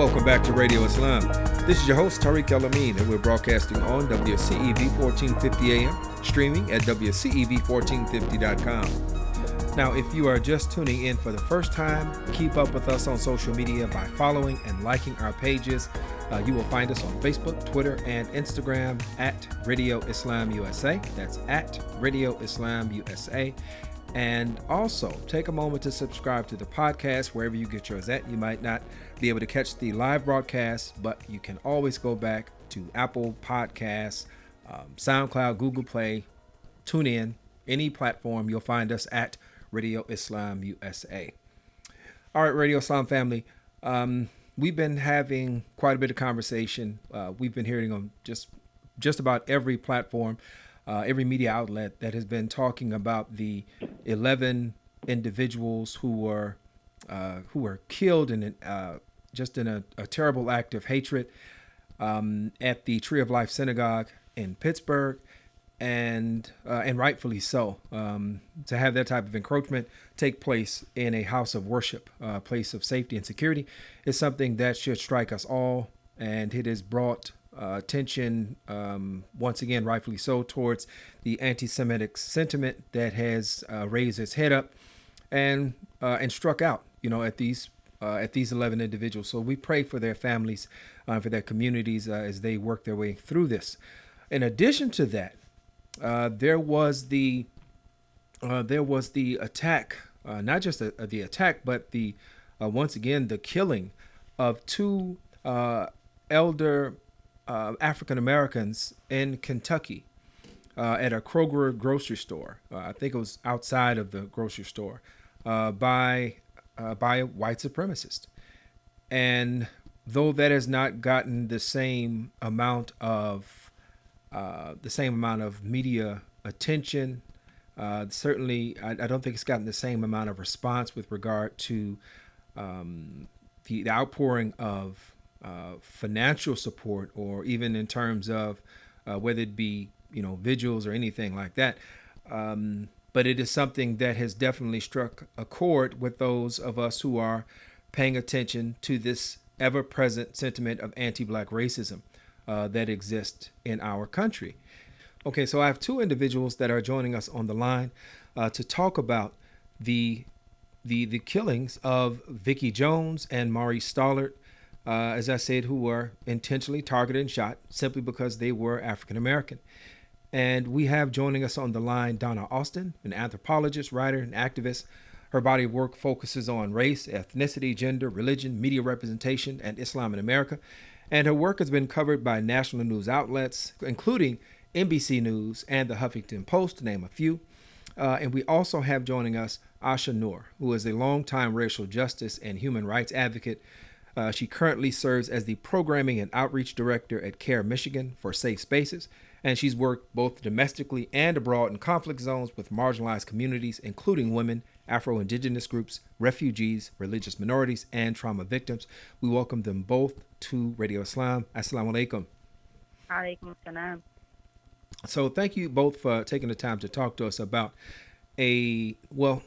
Welcome back to Radio Islam. This is your host, Tariq El Amin, and we're broadcasting on WCEV 1450 AM, streaming at WCEV1450.com. Now, if you are just tuning in for the first time, keep up with us on social media by following and liking our pages. Uh, you will find us on Facebook, Twitter, and Instagram at Radio Islam USA. That's at Radio Islam USA. And also, take a moment to subscribe to the podcast wherever you get yours at. You might not be able to catch the live broadcast, but you can always go back to Apple Podcasts, um, SoundCloud, Google Play, tune in, any platform. You'll find us at Radio Islam USA. All right, Radio Islam family. Um, we've been having quite a bit of conversation. Uh, we've been hearing on just just about every platform uh, every media outlet that has been talking about the 11 individuals who were uh, who were killed in uh, just in a, a, terrible act of hatred um, at the Tree of Life Synagogue in Pittsburgh, and uh, and rightfully so. Um, to have that type of encroachment take place in a house of worship, a uh, place of safety and security, is something that should strike us all, and it has brought uh, attention, um, once again, rightfully so, towards the anti-Semitic sentiment that has uh, raised its head up and uh, and struck out, you know, at these uh, at these 11 individuals. So we pray for their families, uh, for their communities uh, as they work their way through this. In addition to that, there was the there was the attack, not just the, the attack, but the once again the killing of two elder uh, African Americans in Kentucky uh, at a Kroger grocery store. Uh, I think it was outside of the grocery store uh, by uh, by a white supremacist. And though that has not gotten the same amount of uh, the same amount of media attention, certainly I, I, don't think it's gotten the same amount of response with regard to um, the, the outpouring of uh, financial support or even in terms of uh, whether it be you know vigils or anything like that. Um, but it is something that has definitely struck a chord with those of us who are paying attention to this ever-present sentiment of anti-black racism uh, that exists in our country. Okay so i have two individuals that are joining us on the line uh, to talk about the the the killings of Vicki Jones and Maurice Stallard uh, as I said, who were intentionally targeted and shot simply because they were African American. And we have joining us on the line Donna Austin, an anthropologist, writer, and activist. Her body of work focuses on race, ethnicity, gender, religion, media representation, and Islam in America. And her work has been covered by national news outlets, including NBC News and the Huffington Post, to name a few. Uh, and we also have joining us Asha Noor, who is a longtime racial justice and human rights advocate uh, she currently serves as the Programming and Outreach Director at CAIR Michigan for Safe Spaces, and she's worked both domestically and abroad in conflict zones with marginalized communities, including women, Afro Indigenous groups, refugees, religious minorities, and trauma victims. We welcome them both to Radio Islam. Assalamu alaikum. Alaikum salam. So, thank you both for taking the time to talk to us about a, well,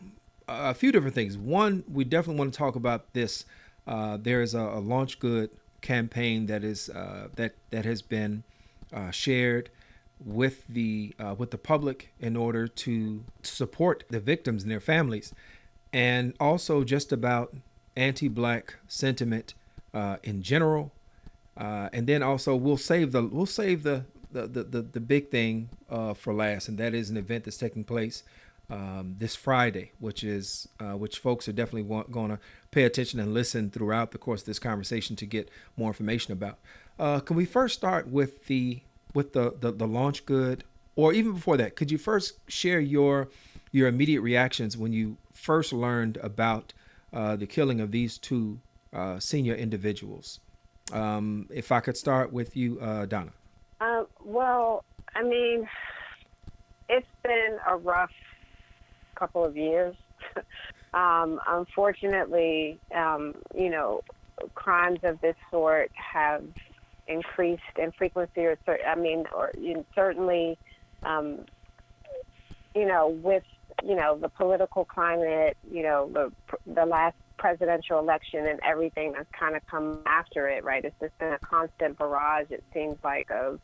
a few different things. One, we definitely want to talk about this uh, there is a, a, LaunchGood campaign that is uh, that that has been uh, shared with the uh, with the public in order to support the victims and their families, and also just about anti-black sentiment uh, in general, and then also we'll save the we'll save the the the, the, the big thing for last, and that is an event that's taking place um, this Friday, which is uh, which folks are definitely going to pay attention and listen throughout the course of this conversation to get more information about. Uh, can we first start with the with the, the the LaunchGood, or even before that? Could you first share your your immediate reactions when you first learned about uh, the killing of these two uh, senior individuals? Um, if I could start with you, uh, Donna. Uh, well, I mean, it's been a rough couple of years. um, unfortunately, um, you know, crimes of this sort have increased in frequency, or I mean, or you know, certainly, um, you know, with you know the political climate, you know, the the last presidential election and everything that's kind of come after it, right? It's just been a constant barrage, it seems like, of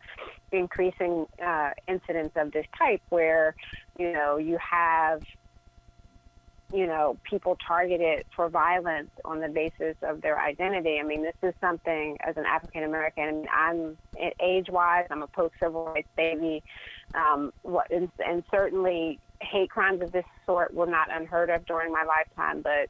increasing uh, incidents of this type where, you know, you have you know, people targeted for violence on the basis of their identity. I mean, this is something as an African American, I'm age wise, I'm a post civil rights baby. Um, what, and, and certainly hate crimes of this sort were not unheard of during my lifetime, but,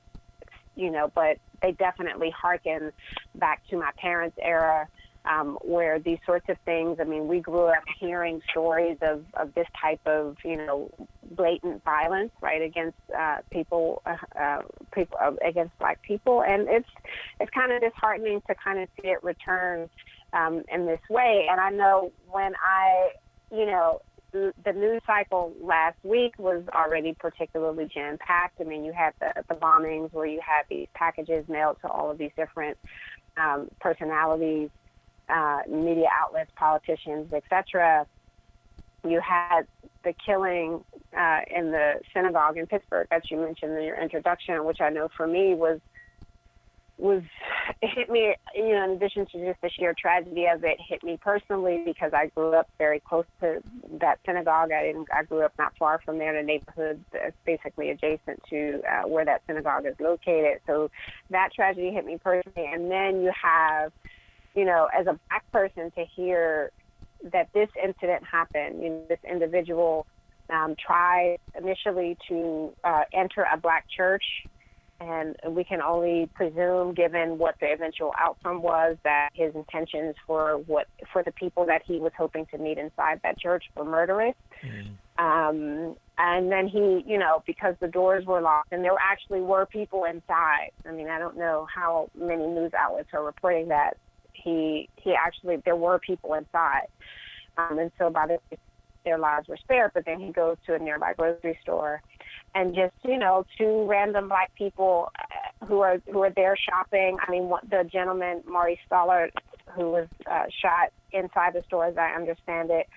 you know, but they definitely harken back to my parents' era um, where these sorts of things. I mean, we grew up hearing stories of, of this type of, you know, blatant violence, right, against uh, people, uh, uh, people uh, against black people, and it's it's kind of disheartening to kind of see it return um, in this way. And I know when I, you know. The news cycle last week was already particularly jam packed. I mean, you had the, the bombings where you had these packages mailed to all of these different um, personalities uh, media outlets, politicians, etc. You had the killing uh, in the synagogue in Pittsburgh that you mentioned in your introduction, which I know for me was was it hit me. You know, in addition to just the sheer tragedy of it, hit me personally because I grew up very close to that synagogue. I didn't. I grew up not far from there in a neighborhood that's basically adjacent to uh, where that synagogue is located. So that tragedy hit me personally, and then you have you know, as a black person to hear that this incident happened, you know, this individual um, tried initially to uh, enter a black church, and we can only presume, given what the eventual outcome was, that his intentions for what for the people that he was hoping to meet inside that church were murderous. Mm. Um, and then he, you know, because the doors were locked and there actually were people inside. I mean, I don't know how many news outlets are reporting that, he he actually there were people inside, um, and so by the their lives were spared. But then he goes to a nearby grocery store, and just you know two random black people uh, who are who are there shopping. I mean, the gentleman Maurice Stallard, who was uh, shot inside the store, as I understand it,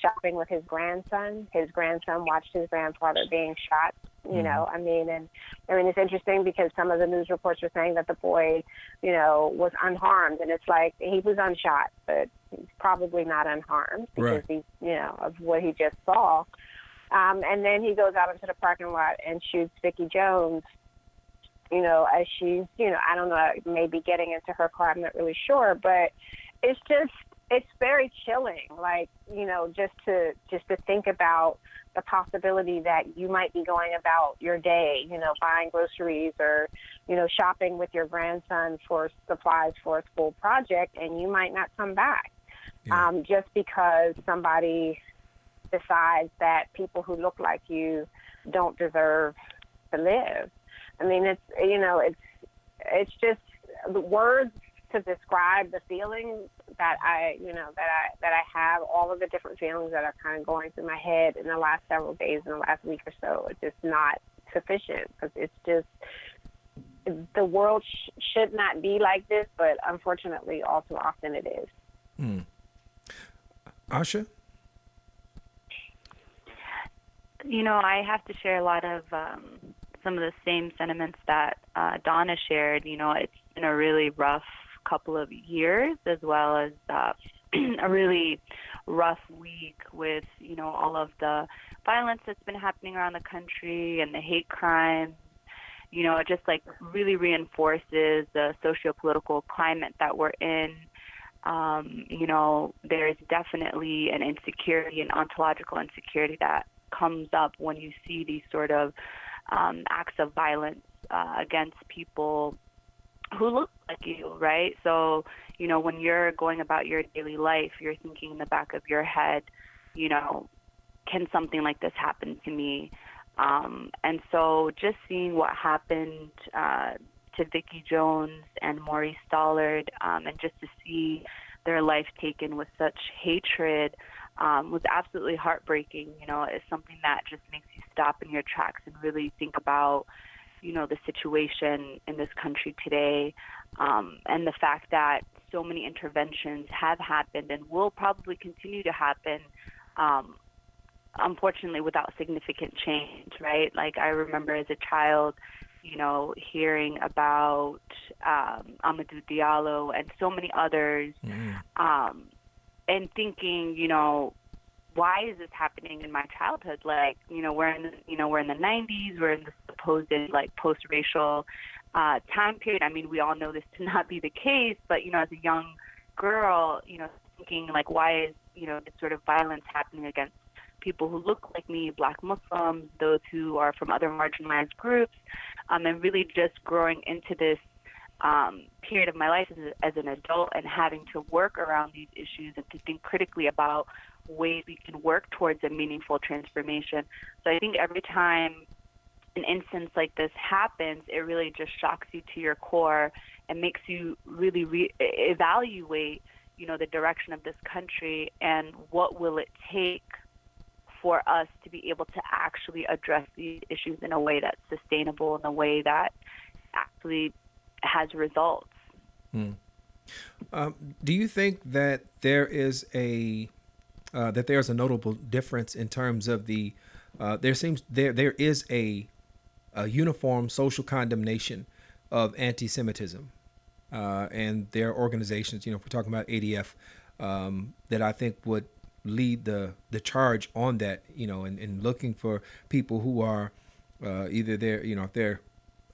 shopping with his grandson. His grandson watched his grandfather being shot you mm-hmm. know, I mean, and I mean, it's interesting because some of the news reports are saying that the boy, you know, was unharmed, and it's like he was unshot, but he's probably not unharmed because right. he's, you know, of what he just saw. Um, and then he goes out into the parking lot and shoots Vicky Jones. You know, as she's, you know, I don't know, maybe getting into her car. I'm not really sure, but it's just, it's very chilling. Like, you know, just to just to think about the possibility that you might be going about your day, you know, buying groceries or, you know, shopping with your grandson for supplies for a school project, and you might not come back yeah. um, just because somebody decides that people who look like you don't deserve to live. I mean, it's you know, it's it's just the words to describe the feelings that I, you know, that I that I have, all of the different feelings that are kind of going through my head in the last several days, in the last week or so, it's just not sufficient because it's just the world sh- should not be like this, but unfortunately, all too often it is. Hmm. Asha. You know, I have to share a lot of um, some of the same sentiments that uh, Donna shared. You know, it's been a really rough couple of years, as well as uh, a really rough week with you know all of the violence that's been happening around the country and the hate crimes. You know, it just like really reinforces the socio-political climate that we're in. Um, you know, there's definitely an insecurity, an ontological insecurity that comes up when you see these sort of um, acts of violence uh, against people who look like you, right? So, you know, when you're going about your daily life, you're thinking in the back of your head, you know, can something like this happen to me? Um, and so just seeing what happened uh, to Vicky Jones and Maurice Stallard um, and just to see their life taken with such hatred um, was absolutely heartbreaking. You know, it's something that just makes you stop in your tracks and really think about you know, the situation in this country today, um, and the fact that so many interventions have happened and will probably continue to happen, um, unfortunately, without significant change, right? Like I remember as a child you know, hearing about um, Amadou Diallo and so many others, mm-hmm. um, and thinking, you know, why is this happening in my childhood? Like, you know, we're in the, you know, we're in the 90s, we're in the supposed like post-racial uh, time period. I mean, we all know this to not be the case, but you know, as a young girl, you know, thinking like, why is you know this sort of violence happening against people who look like me, Black Muslims, those who are from other marginalized groups, um, and really just growing into this um, period of my life as, as an adult and having to work around these issues and to think critically about ways we can work towards a meaningful transformation. So I think every time an instance like this happens, it really just shocks you to your core and makes you really re- evaluate, you know, the direction of this country and what will it take for us to be able to actually address these issues in a way that's sustainable, in a way that actually has results. Hmm. Um, do you think that there is a uh, that there's a notable difference in terms of the uh, there seems there there is a, a uniform social condemnation of anti-Semitism, uh, and there are organizations, you know, if we're talking about ADL, um, that I think would lead the the charge on that, you know, and, and looking for people who are uh, either they're, you know, if they're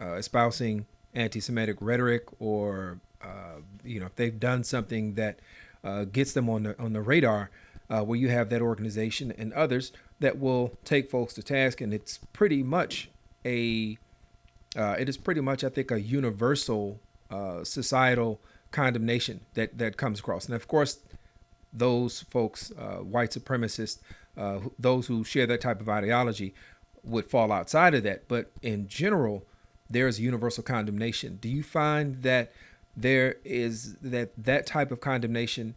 uh, espousing anti-Semitic rhetoric or, uh, you know, if they've done something that uh, gets them on the on the radar, uh, where you have that organization and others that will take folks to task, and it's pretty much a, it is pretty much, I think, a universal societal condemnation that that comes across, and of course those folks, uh, white supremacists, uh, those who share that type of ideology, would fall outside of that. But in general, there is universal condemnation. Do you find that there is that that type of condemnation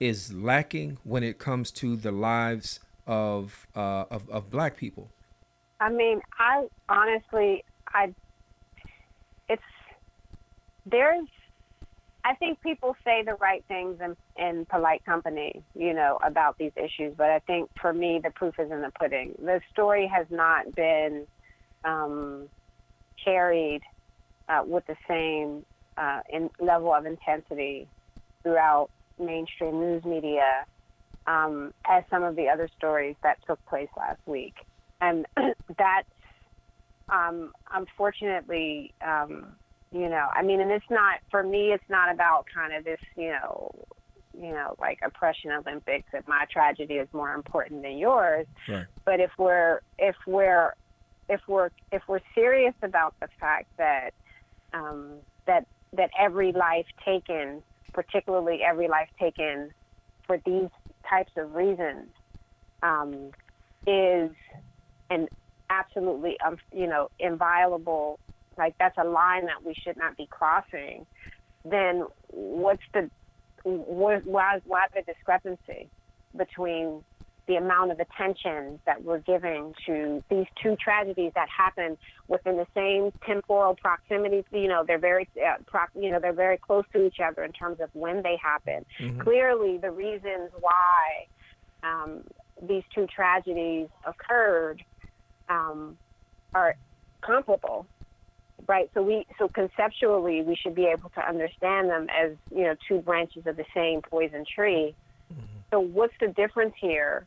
is lacking when it comes to the lives of uh, of, of black people? I mean, I honestly, I it's there's I think people say the right things in, in polite company, you know, about these issues. But I think for me, the proof is in the pudding. The story has not been um, carried uh, with the same uh, in level of intensity throughout mainstream news media um, as some of the other stories that took place last week. And that, um, unfortunately, um, you know i mean and it's not for me it's not about kind of this you know you know like oppression olympics that my tragedy is more important than yours right. but if we're if we're if we're if we're serious about the fact that um, that that every life taken particularly every life taken for these types of reasons um, is an absolutely um, you know inviolable like that's a line that we should not be crossing, then what's the what, why why the discrepancy between the amount of attention that we're giving to these two tragedies that happen within the same temporal proximity. You know, they're very, uh, pro, you know, they're very close to each other in terms of when they happen. Mm-hmm. Clearly, the reasons why um, these two tragedies occurred um, are comparable right? So we so conceptually we should be able to understand them as you know two branches of the same poison tree. So what's the difference here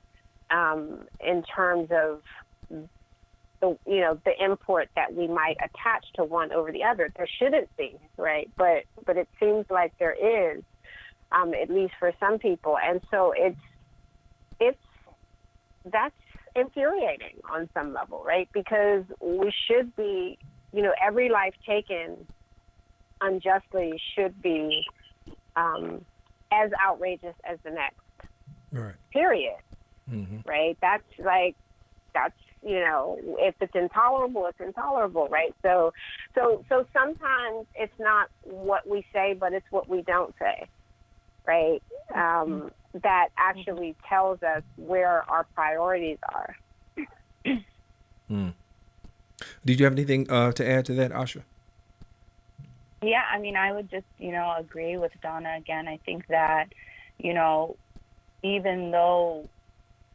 um, in terms of the you know the import that we might attach to one over the other? There shouldn't be, right? But but it seems like there is, um, at least for some people, and so it's it's that's infuriating on some level, right? Because we should be you know, every life taken unjustly should be um, as outrageous as the next. Right. Period. Mm-hmm. Right. That's like that's you know if it's intolerable it's intolerable right so so so sometimes it's not what we say but it's what we don't say right um, that actually tells us where our priorities are mm. Did you have anything uh, to add to that, Asha? Yeah, I mean, I would just, you know, agree with Donna again. I think that, you know, even though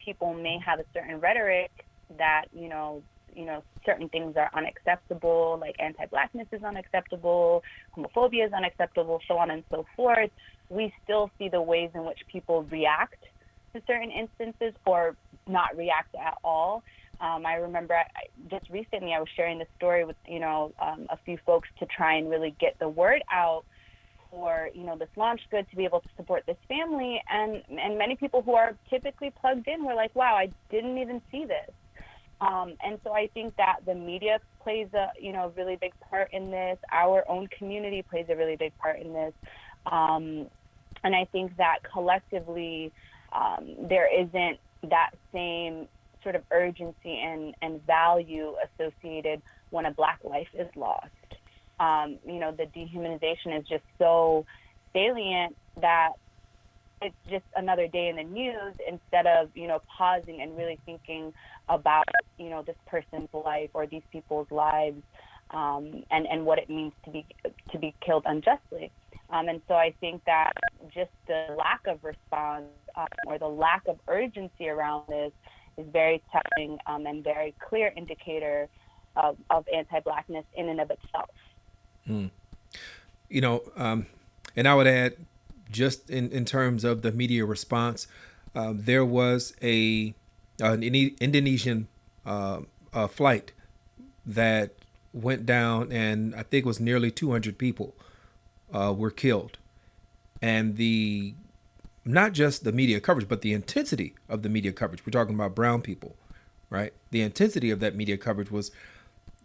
people may have a certain rhetoric that, you know, you know, certain things are unacceptable, like anti-blackness is unacceptable, homophobia is unacceptable, so on and so forth, we still see the ways in which people react to certain instances or not react at all. Um, I remember I, just recently I was sharing this story with you know um, a few folks to try and really get the word out for you know this launch good to be able to support this family. And and many people who are typically plugged in were like wow I didn't even see this. Um, and so I think that the media plays a you know really big part in this. Our own community plays a really big part in this. Um, and I think that collectively um, there isn't that same sort of urgency and, and value associated when a black life is lost. Um, you know, the dehumanization is just so salient that it's just another day in the news instead of, you know, pausing and really thinking about, you know, this person's life or these people's lives um, and, and what it means to be to be killed unjustly. Um, and so I think that just the lack of response um, or the lack of urgency around this is very telling um, and very clear indicator of, of anti-blackness in and of itself. Mm. You know, um, and I would add, just in, in terms of the media response, um, there was a an Indonesian uh, flight that went down, and I think it was nearly 200 people uh, were killed, and the not just the media coverage, but the intensity of the media coverage. We're talking about brown people, right? The intensity of that media coverage was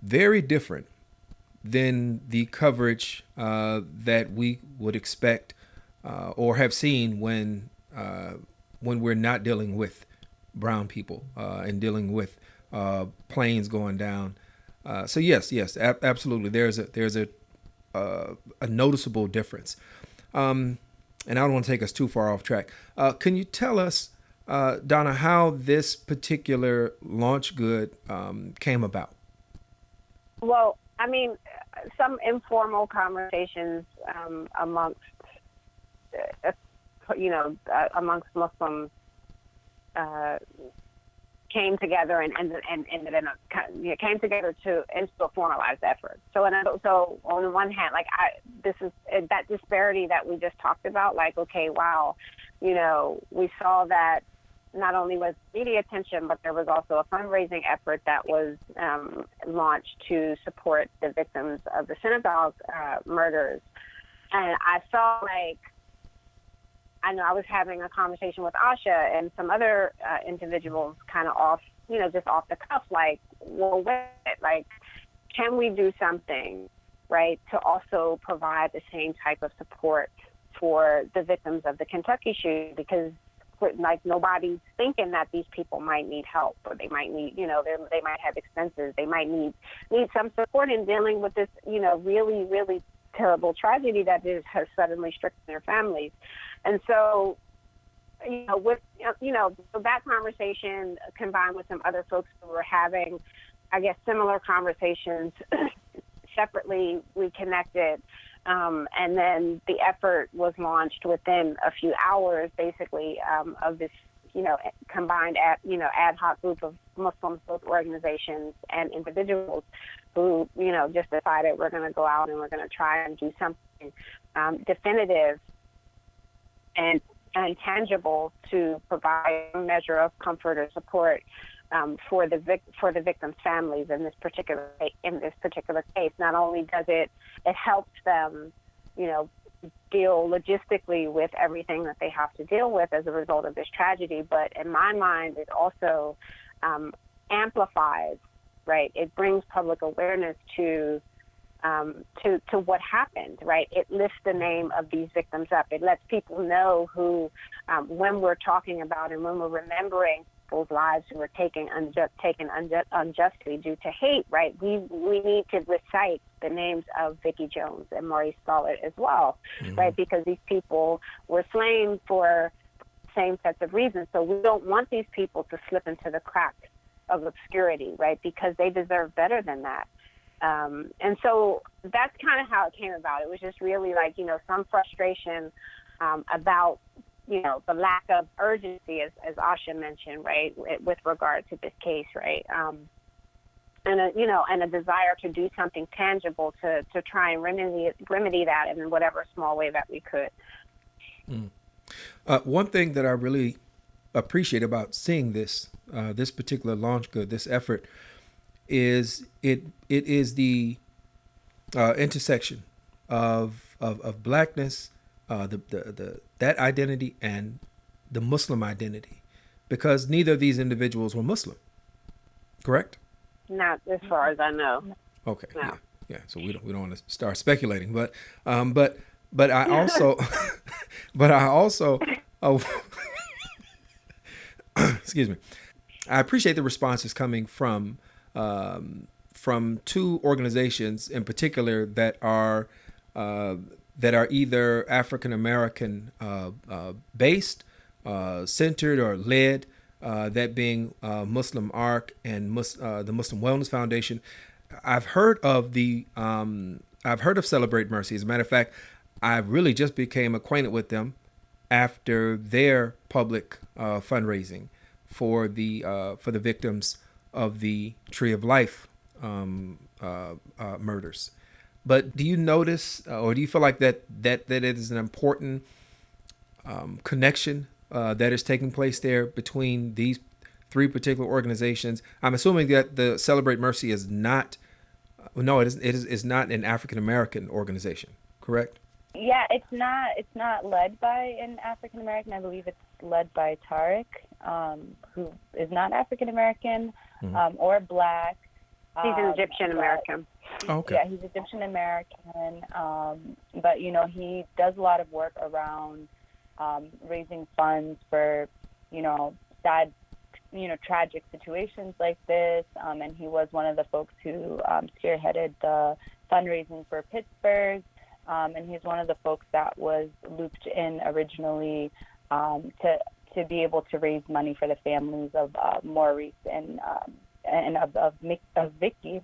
very different than the coverage uh, that we would expect uh, or have seen when uh, when we're not dealing with brown people uh, and dealing with uh, planes going down. So yes, yes, ab- absolutely. There's a there's a a noticeable difference. Um, and I don't want to take us too far off track. Can you tell us, uh, Donna, how this particular LaunchGood um, came about? Well, I mean, some informal conversations um, amongst, uh, you know, uh, amongst Muslim uh, came together and ended and ended in a you know, came together to a formalized effort. So and so on the one hand, like I this is that disparity that we just talked about. Like okay, wow, you know, we saw that not only was media attention, but there was also a fundraising effort that was um, launched to support the victims of the synagogue uh, murders. And I saw like I know I was having a conversation with Asha and some other uh, individuals kind of off, you know, just off the cuff, like, well, wait, like, can we do something, right, to also provide the same type of support for the victims of the Kentucky shooting? Because like nobody's thinking that these people might need help or they might need you know they might have expenses they might need need some support in dealing with this you know really really terrible tragedy that is, has suddenly stricken their families and so, you know, with you know that conversation combined with some other folks who were having, I guess, similar conversations separately, we connected. Um, and then the effort was launched within a few hours, basically, um, of this, you know, combined, ad, you know, ad hoc group of Muslims, both organizations and individuals, who, you know, just decided we're going to go out and we're going to try and do something um, definitive and, and tangible to provide a measure of comfort or support um, for the vic- for the victims' families in this particular in this particular case. Not only does it it helps them, you know, deal logistically with everything that they have to deal with as a result of this tragedy, but in my mind, it also um, amplifies. Right, it brings public awareness to um, to to what happened. Right, it lifts the name of these victims up. It lets people know who, um, when we're talking about and when we're remembering people's lives who were taken unjust, taken unjust, unjustly due to hate. Right, we we need to recite the names of Vicki Jones and Maurice Smollett as well. Mm-hmm. Right, because these people were slain for same sets of reasons. So we don't want these people to slip into the cracks of obscurity, right? Because they deserve better than that. Um, and so that's kind of how it came about. It was just really like, you know, some frustration um, about, you know, the lack of urgency, as, as Asha mentioned, right, with regard to this case, right? Um, and a you know and a desire to do something tangible to to try and remedy remedy that in whatever small way that we could. Mm. Uh, one thing that I really appreciate about seeing this uh, this particular LaunchGood this effort is it it is the uh, intersection of of, of blackness uh, the, the the that identity and the Muslim identity because neither of these individuals were Muslim correct not as far as I know. Okay. No. Yeah. Yeah. So we don't we don't want to start speculating, but um, but but I also, but I also, oh, excuse me. I appreciate the responses coming from um, from two organizations in particular that are uh, that are either African American uh, uh, based, uh, centered, or led uh, that being uh, Muslim ARC and Mus- the Muslim Wellness Foundation. I've heard of the um, I've heard of Celebrate Mercy. As a matter of fact, I really just became acquainted with them after their public fundraising for the for the victims of the Tree of Life um, murders. But do you notice, or do you feel like that that that it is an important um, connection uh, that is taking place there between these three particular organizations. I'm assuming that the Celebrate Mercy is not. Uh, no, it is. It is. It's not an African American organization, correct? Yeah, it's not. It's not led by an African American. I believe it's led by Tariq, um, who is not African American mm-hmm. um, or black. He's an um, Egyptian American. Oh, okay. Yeah, he's Egyptian American. Um, but you know, he does a lot of work around um, raising funds for, you know, sad, you know, tragic situations like this. Um, and he was one of the folks who um, spearheaded the fundraising for Pittsburgh. Um, and he's one of the folks that was looped in originally um, to to be able to raise money for the families of uh, Maurice and um, and of of, Mick, of Vicky.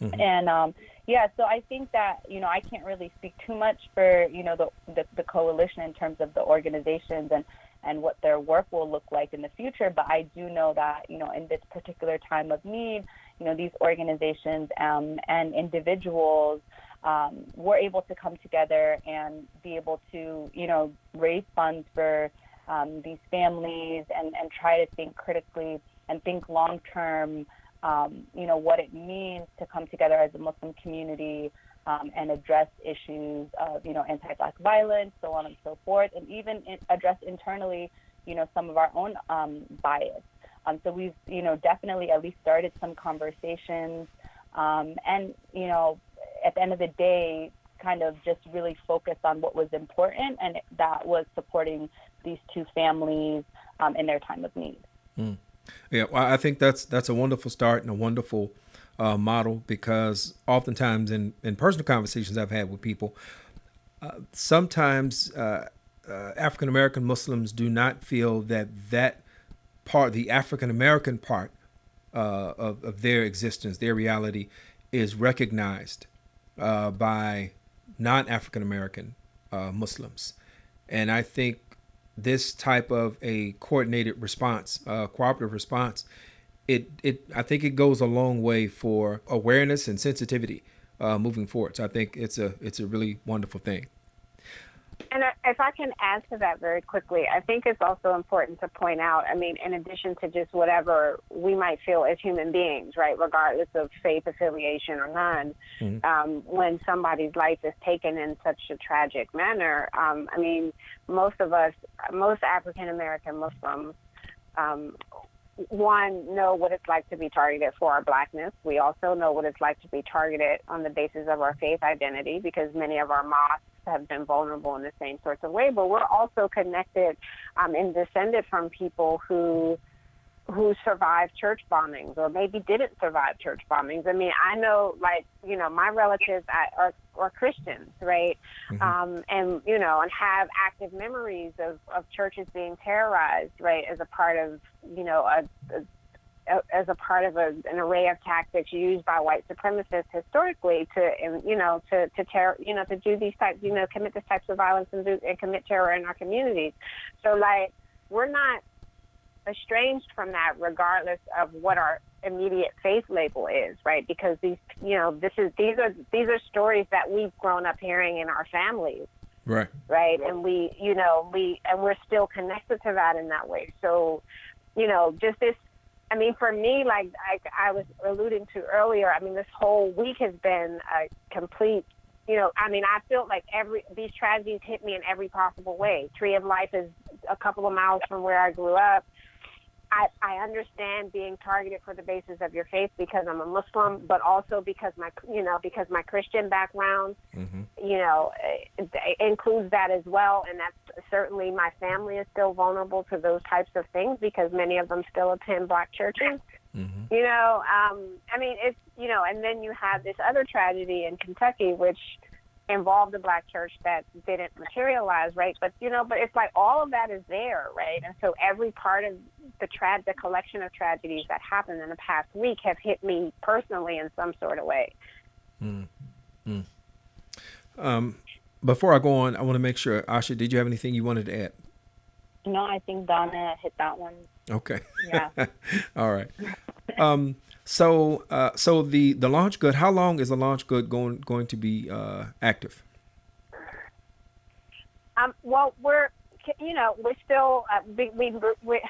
Mm-hmm. And um, yeah, so I think that you know I can't really speak too much for you know the, the the coalition in terms of the organizations and and what their work will look like in the future. But I do know that you know in this particular time of need, you know these organizations um, and individuals um, were able to come together and be able to you know raise funds for um, these families and and try to think critically and think long term um, you know, what it means to come together as a Muslim community um, and address issues of, you know, anti-black violence, so on and so forth, and even in, address internally, you know, some of our own um, bias. Um, so we've, you know, definitely at least started some conversations, um, and you know, at the end of the day, kind of just really focused on what was important, and that was supporting these two families um, in their time of need. Mm. Yeah, well, I think that's that's a wonderful start and a wonderful uh, model because oftentimes in in personal conversations I've had with people, uh, sometimes uh, uh African American Muslims do not feel that that part, the African American part uh, of of their existence, their reality, is recognized uh, by non African American Muslims, and I think this type of a coordinated response, uh, cooperative response, it it I think it goes a long way for awareness and sensitivity uh, moving forward. So I think it's a it's a really wonderful thing. And if I can add to that very quickly, I think it's also important to point out, I mean, in addition to just whatever we might feel as human beings, right, regardless of faith affiliation or none, mm-hmm. um, when somebody's life is taken in such a tragic manner, um, I mean, most of us, most African American Muslims, um, one know what it's like to be targeted for our blackness. We also know what it's like to be targeted on the basis of our faith identity because many of our mosques have been vulnerable in the same sorts of way. But we're also connected um, and descended from people who who survived church bombings or maybe didn't survive church bombings. I mean, I know like, you know, my relatives are are Christians, right? Mm-hmm. Um, and you know, and have active memories of, of churches being terrorized, right, as a part of, you know, a, a as a part of a, an array of tactics used by white supremacists historically to, you know, to to terror, you know, to do these types, you know, commit these types of violence and, do, and commit terror in our communities. So, like, we're not estranged from that, regardless of what our immediate faith label is, right? Because these, you know, this is these are these are stories that we've grown up hearing in our families, Right. right? And we, you know, we and we're still connected to that in that way. So, you know, just this. I mean, for me, like I, I was alluding to earlier, I mean, this whole week has been a complete you know, I mean, I feel like every these tragedies hit me in every possible way. Tree of Life is a couple of miles from where I grew up. I, I understand being targeted for the basis of your faith because I'm a Muslim, but also because my, you know, because my Christian background, Mm-hmm. you know, includes that as well. And that's certainly my family is still vulnerable to those types of things because many of them still attend black churches. Mm-hmm. You know, um, I mean, it's you know, and then you have this other tragedy in Kentucky, which involved a black church that didn't materialize, right? But you know, but it's like all of that is there, right? And so every part of the tra- the collection of tragedies that happened in the past week have hit me personally in some sort of way. Um, before I go on, I want to make sure, Asha, did you have anything you wanted to add? No, I think Donna hit that one. Okay. Yeah. All right. Um, so, uh, so the the LaunchGood. How long is the LaunchGood going going to be uh, active? Um, well, we're, you know, we're still, uh, we, we, we,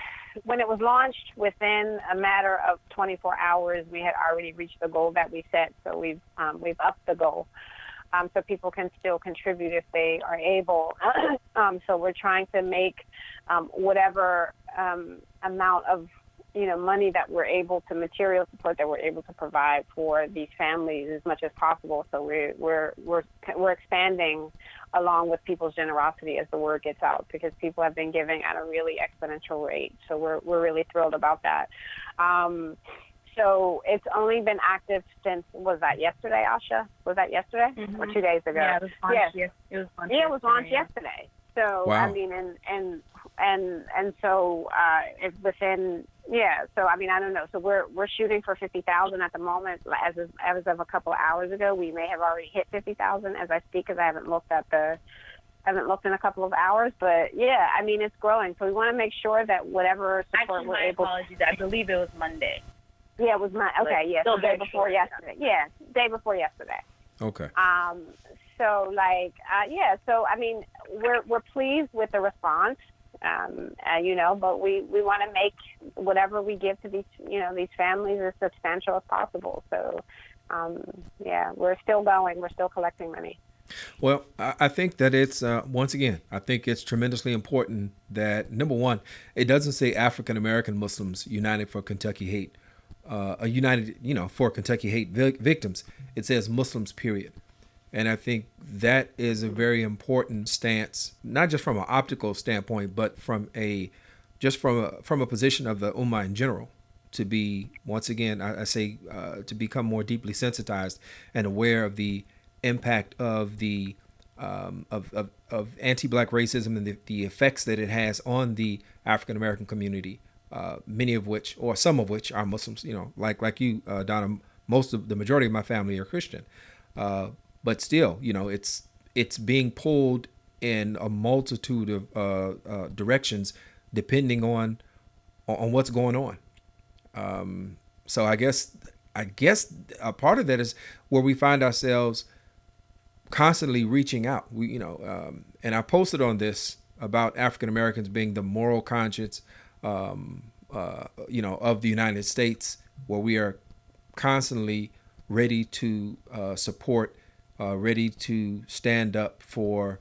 when it was launched within a matter of 24 hours, we had already reached the goal that we set. So we've, um, we've upped the goal. Um, so people can still contribute if they are able. um, so we're trying to make um, whatever um, amount of you know money that we're able to material support that we're able to provide for these families as much as possible. So we're we're we're we're expanding along with people's generosity as the word gets out because people have been giving at a really exponential rate. So we're we're really thrilled about that. Um, so it's only been active since was that yesterday, Asha? Was that yesterday or Mhm. two days ago? Yeah, it was launched. Yes. Yes. It was launched. Yeah, it was launched yesterday, yesterday. So Wow. I mean, and and and and so uh, within yeah. So I mean, I don't know. So we're we're shooting for fifty thousand at the moment. As of, as of a couple of hours ago, we may have already hit fifty thousand as I speak, because I haven't looked at the haven't looked in a couple of hours. But yeah, I mean, it's growing. So we want to make sure that whatever support Actually, we're my able. apologies. I believe it was Monday. Yeah, it was my okay. Like, Yeah, still so day before short, yeah. yesterday. Yeah, day before yesterday. Okay. Um, so like, uh, yeah, so I mean, we're we're pleased with the response, um, uh, you know, but we we want to make whatever we give to these, you know, these families as substantial as possible. So, um, yeah, we're still going. We're still collecting money. Well, I think that it's uh, once again, I think it's tremendously important that number one, it doesn't say African American Muslims United for Kentucky Hate, uh, a united, you know, for Kentucky Hate vic- victims. It says Muslims, period. And I think that is a very important stance, not just from an optical standpoint, but from a just from a from a position of the ummah in general to be once again I, I say uh, to become more deeply sensitized and aware of the impact of the um, of, of, of anti-black racism and the, the effects that it has on the African American community, uh, many of which or some of which are Muslims. You know, like like you, uh, Donna. Most of the majority of my family are Christian, uh, but still, you know, it's it's being pulled in a multitude of uh, uh, directions depending on on what's going on. Um, so I guess I guess a part of that is where we find ourselves constantly reaching out. We you know, um, and I posted on this about African Americans being the moral conscience, um, uh, you know, of the United States, where we are constantly ready to uh, support, uh, ready to stand up for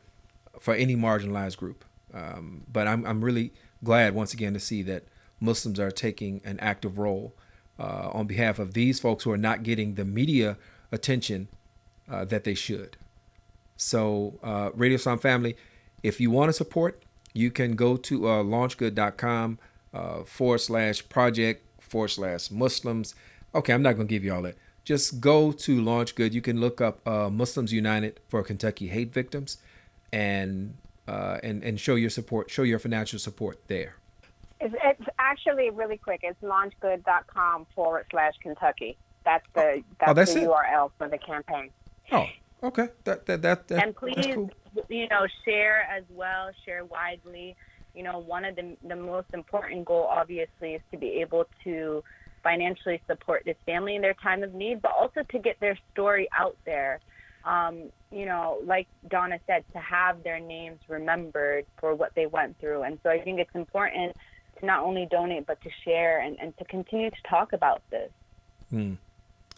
for any marginalized group. Um, but I'm I'm really glad once again to see that Muslims are taking an active role uh, on behalf of these folks who are not getting the media attention uh, that they should. So, uh, Radio Islam family, if you want to support, you can go to uh, launchgood.com uh, forward slash project forward slash Muslims. Okay, I'm not going to give you all that. Just go to LaunchGood. You can look up uh, Muslims United for Kentucky Hate Victims, and uh, and and show your support, show your financial support there. It's, it's actually really quick. It's launchgood.com forward slash Kentucky. That's the that's, Oh, that's the it? URL for the campaign. Oh, okay. That that that, that and please, cool. you know, share as well, share widely. You know, one of the the most important goal, obviously, is to be able to financially support this family in their time of need, but also to get their story out there. Um, you know, like Donna said, to have their names remembered for what they went through. And so I think it's important to not only donate, but to share and, and to continue to talk about this. Hmm.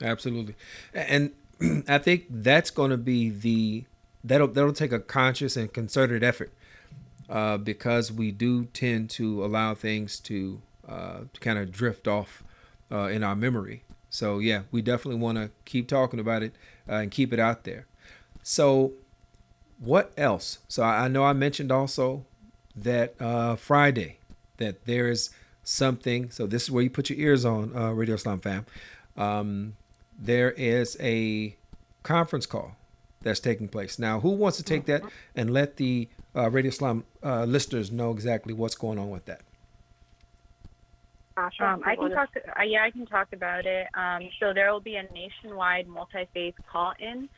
Absolutely. And I think that's going to be the, that'll, that'll take a conscious and concerted effort uh, because we do tend to allow things to, uh, to kind of drift off uh, in our memory. So yeah, we definitely want to keep talking about it uh, and keep it out there. So what else? So I, I know I mentioned also that uh, Friday that there is something. So this is where you put your ears on, uh, Radio Islam fam. Um, there is a conference call that's taking place now. Who wants to take that and let the uh, Radio Islam uh, listeners know exactly what's going on with that? Um, I can talk. Uh, yeah, I can talk about it. Um, so there will be a nationwide multi-faith call-in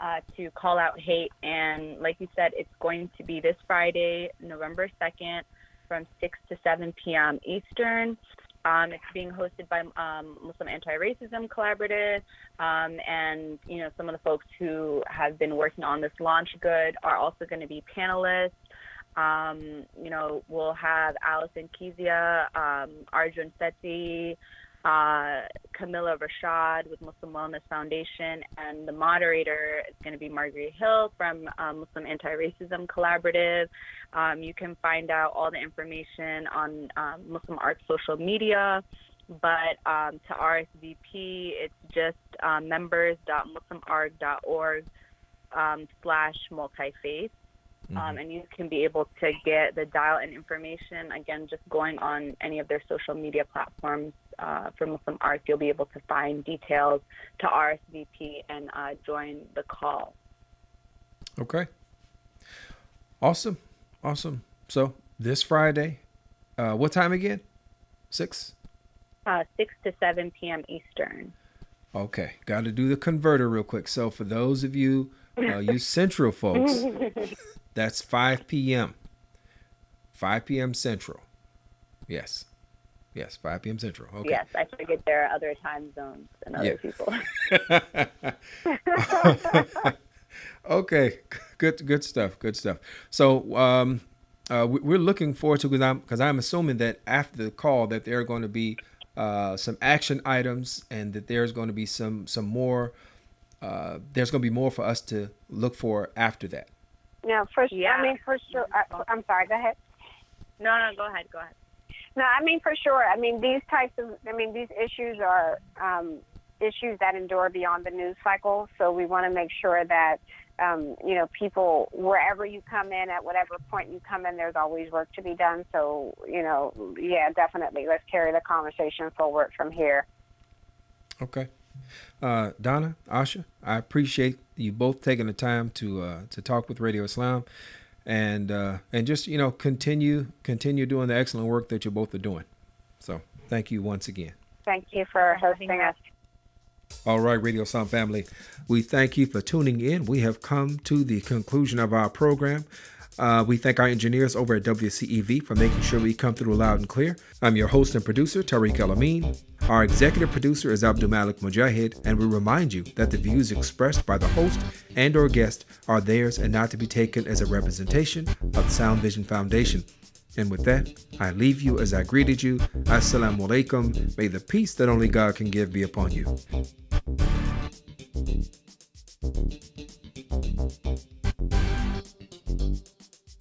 uh, to call out hate, and like you said, it's going to be this Friday, November second, from six to seven p.m. Eastern. Um, it's being hosted by um, Muslim Anti-Racism Collaborative, um, and you know some of the folks who have been working on this launch good are also going to be panelists. Um, you know, we'll have Alison Kysia, um, Arjun Sethi, uh, Kameelah Rashad with Muslim Wellness Foundation, and the moderator is going to be Margari Hill from um, Muslim Anti-Racism Collaborative. Um, you can find out all the information on um, Muslim ARC social media, but um, to RSVP, it's just uh, members.muslimarc.org um, slash multi-faith. Um, mm-hmm. Um, and you can be able to get the dial-in information again just going on any of their social media platforms uh, for Muslim ARC. You'll be able to find details to RSVP and uh, join the call. Okay. Awesome, awesome. So this Friday, uh, what time again? Six. Uh, six to seven p.m. Eastern. Okay, got to do the converter real quick. So for those of you, uh, you Central folks. That's 5 p.m. 5 p.m. Central. Yes. Yes, 5 p.m. Central. Okay. Yes, I forget there are other time zones than other yeah. people. okay, good, good stuff. Good stuff. So, um, uh, we're looking forward to because I'm because I'm assuming that after the call that there are going to be uh, some action items and that there's going to be some some more. Uh, there's going to be more for us to look for after that. No, for yeah. I mean for sure. I, uh, I'm sorry. Go ahead. No, no, go ahead. Go ahead. No, I mean for sure. I mean these types of. I mean these issues are um, issues that endure beyond the news cycle. So we want to make sure that um, you know people wherever you come in at whatever point you come in, there's always work to be done. So you know, yeah, definitely. Let's carry the conversation forward from here. Okay. Uh, Donna, Asha, I appreciate you both taking the time to uh, to talk with Radio Islam, and uh, and just you know continue continue doing the excellent work that you both are doing. So thank you once again. Thank you for hosting us. All right, Radio Islam family, we thank you for tuning in. We have come to the conclusion of our program. Uh, we thank our engineers over at WCEV for making sure we come through loud and clear. I'm your host and producer, Tariq Alameen. Our executive producer is Abdul Malik Mujahid, and we remind you that the views expressed by the host and or guest are theirs and not to be taken as a representation of Sound Vision Foundation. And with that, I leave you as I greeted you. Assalamu alaikum. May the peace that only God can give be upon you. Thank you.